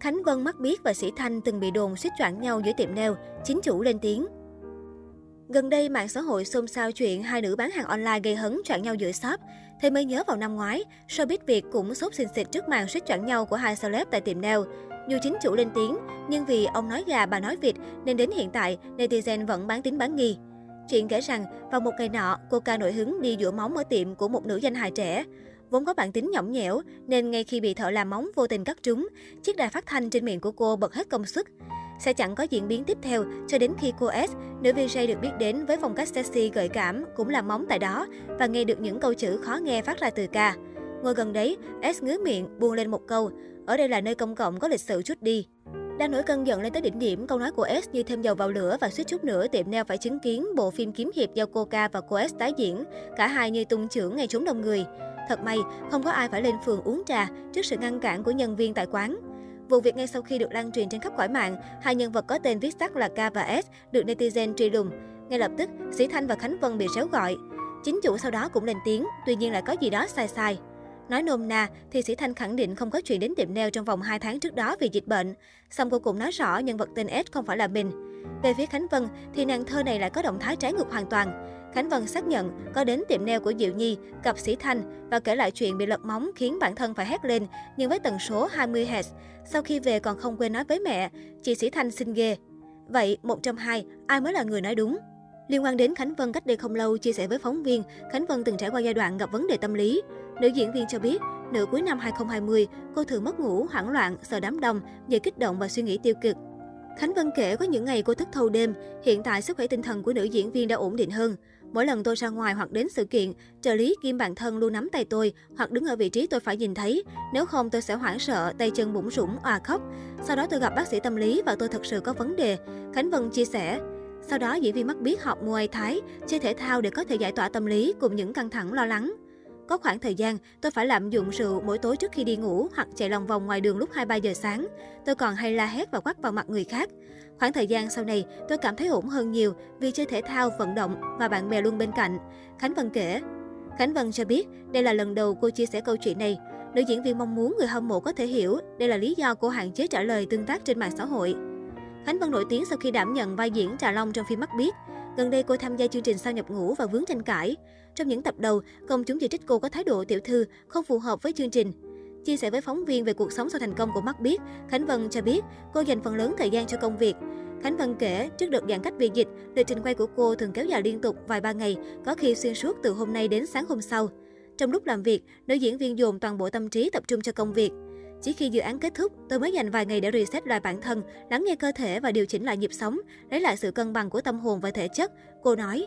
Khánh Vân mắc biết và Sĩ Thanh từng bị đồn xích choảng nhau giữa tiệm nail, chính chủ lên tiếng. Gần đây, mạng xã hội xôn xao chuyện hai nữ bán hàng online gây hấn choảng nhau giữa shop. Thế mới nhớ vào năm ngoái, showbiz Việt cũng sốt xình xịt trước màn suýt choảng nhau của hai celeb tại tiệm nail. Dù chính chủ lên tiếng, nhưng vì ông nói gà bà nói vịt nên đến hiện tại, netizen vẫn bán tín bán nghi. Chuyện kể rằng, vào một ngày nọ, cô ca nổi hứng đi giữa móng ở tiệm của một nữ danh hài trẻ. Vốn có bản tính nhõng nhẽo, nên ngay khi bị thợ làm móng vô tình cắt trúng, chiếc đài phát thanh trên miệng của cô bật hết công suất. Sẽ chẳng có diễn biến tiếp theo cho đến khi cô S, nữ VJ được biết đến với phong cách sexy gợi cảm, cũng làm móng tại đó và nghe được những câu chữ khó nghe phát ra từ ca. Ngồi gần đấy, S ngứa miệng, buông lên một câu, ở đây là nơi công cộng có lịch sự chút đi. Đang nổi cơn giận lên tới đỉnh điểm, câu nói của S như thêm dầu vào lửa và suýt chút nữa tiệm neo phải chứng kiến bộ phim kiếm hiệp do cô ca và cô S tái diễn. Cả hai như tung trưởng ngay trốn đông người. Thật may, không có ai phải lên phường uống trà trước sự ngăn cản của nhân viên tại quán. Vụ việc ngay sau khi được lan truyền trên khắp cõi mạng, hai nhân vật có tên viết tắt là K và S được netizen truy lùng. Ngay lập tức, Sĩ Thanh và Khánh Vân bị réo gọi. Chính chủ sau đó cũng lên tiếng, tuy nhiên lại có gì đó sai sai. Nói nôm na thì Sĩ Thanh khẳng định không có chuyện đến tiệm nail trong vòng 2 tháng trước đó vì dịch bệnh. Xong cô cũng nói rõ nhân vật tên S không phải là mình. Về phía Khánh Vân thì nàng thơ này lại có động thái trái ngược hoàn toàn. Khánh Vân xác nhận có đến tiệm nail của Diệu Nhi, cặp Sĩ Thanh và kể lại chuyện bị lật móng khiến bản thân phải hét lên nhưng với tần số 20 Hz. Sau khi về còn không quên nói với mẹ, chị Sĩ Thanh xin ghê. Vậy, một trong hai, ai mới là người nói đúng? Liên quan đến Khánh Vân cách đây không lâu chia sẻ với phóng viên, Khánh Vân từng trải qua giai đoạn gặp vấn đề tâm lý. Nữ diễn viên cho biết, nửa cuối năm 2020, cô thường mất ngủ, hoảng loạn, sợ đám đông, dễ kích động và suy nghĩ tiêu cực. Khánh Vân kể có những ngày cô thức thâu đêm, hiện tại sức khỏe tinh thần của nữ diễn viên đã ổn định hơn. Mỗi lần tôi ra ngoài hoặc đến sự kiện, trợ lý kim bản thân luôn nắm tay tôi hoặc đứng ở vị trí tôi phải nhìn thấy. Nếu không tôi sẽ hoảng sợ, tay chân bủng rủng, òa khóc. Sau đó tôi gặp bác sĩ tâm lý và tôi thật sự có vấn đề. Khánh Vân chia sẻ. Sau đó diễn viên mắt biết học Muay Thái, chơi thể thao để có thể giải tỏa tâm lý cùng những căng thẳng lo lắng. Có khoảng thời gian, tôi phải lạm dụng rượu mỗi tối trước khi đi ngủ hoặc chạy lòng vòng ngoài đường lúc 2-3 giờ sáng. Tôi còn hay la hét và quát vào mặt người khác. Khoảng thời gian sau này, tôi cảm thấy ổn hơn nhiều vì chơi thể thao, vận động và bạn bè luôn bên cạnh. Khánh Vân kể. Khánh Vân cho biết, đây là lần đầu cô chia sẻ câu chuyện này. Nữ diễn viên mong muốn người hâm mộ có thể hiểu đây là lý do cô hạn chế trả lời tương tác trên mạng xã hội. Khánh Vân nổi tiếng sau khi đảm nhận vai diễn Trà Long trong phim Mắt Biết. Gần đây cô tham gia chương trình Sao nhập ngũ và vướng tranh cãi. Trong những tập đầu, công chúng chỉ trích cô có thái độ tiểu thư, không phù hợp với chương trình. Chia sẻ với phóng viên về cuộc sống sau thành công của Mắt Biết, Khánh Vân cho biết cô dành phần lớn thời gian cho công việc. Khánh Vân kể, trước đợt giãn cách vì dịch, lịch trình quay của cô thường kéo dài liên tục vài ba ngày, có khi xuyên suốt từ hôm nay đến sáng hôm sau. Trong lúc làm việc, nữ diễn viên dồn toàn bộ tâm trí tập trung cho công việc. Chỉ khi dự án kết thúc, tôi mới dành vài ngày để reset lại bản thân, lắng nghe cơ thể và điều chỉnh lại nhịp sống, lấy lại sự cân bằng của tâm hồn và thể chất, cô nói.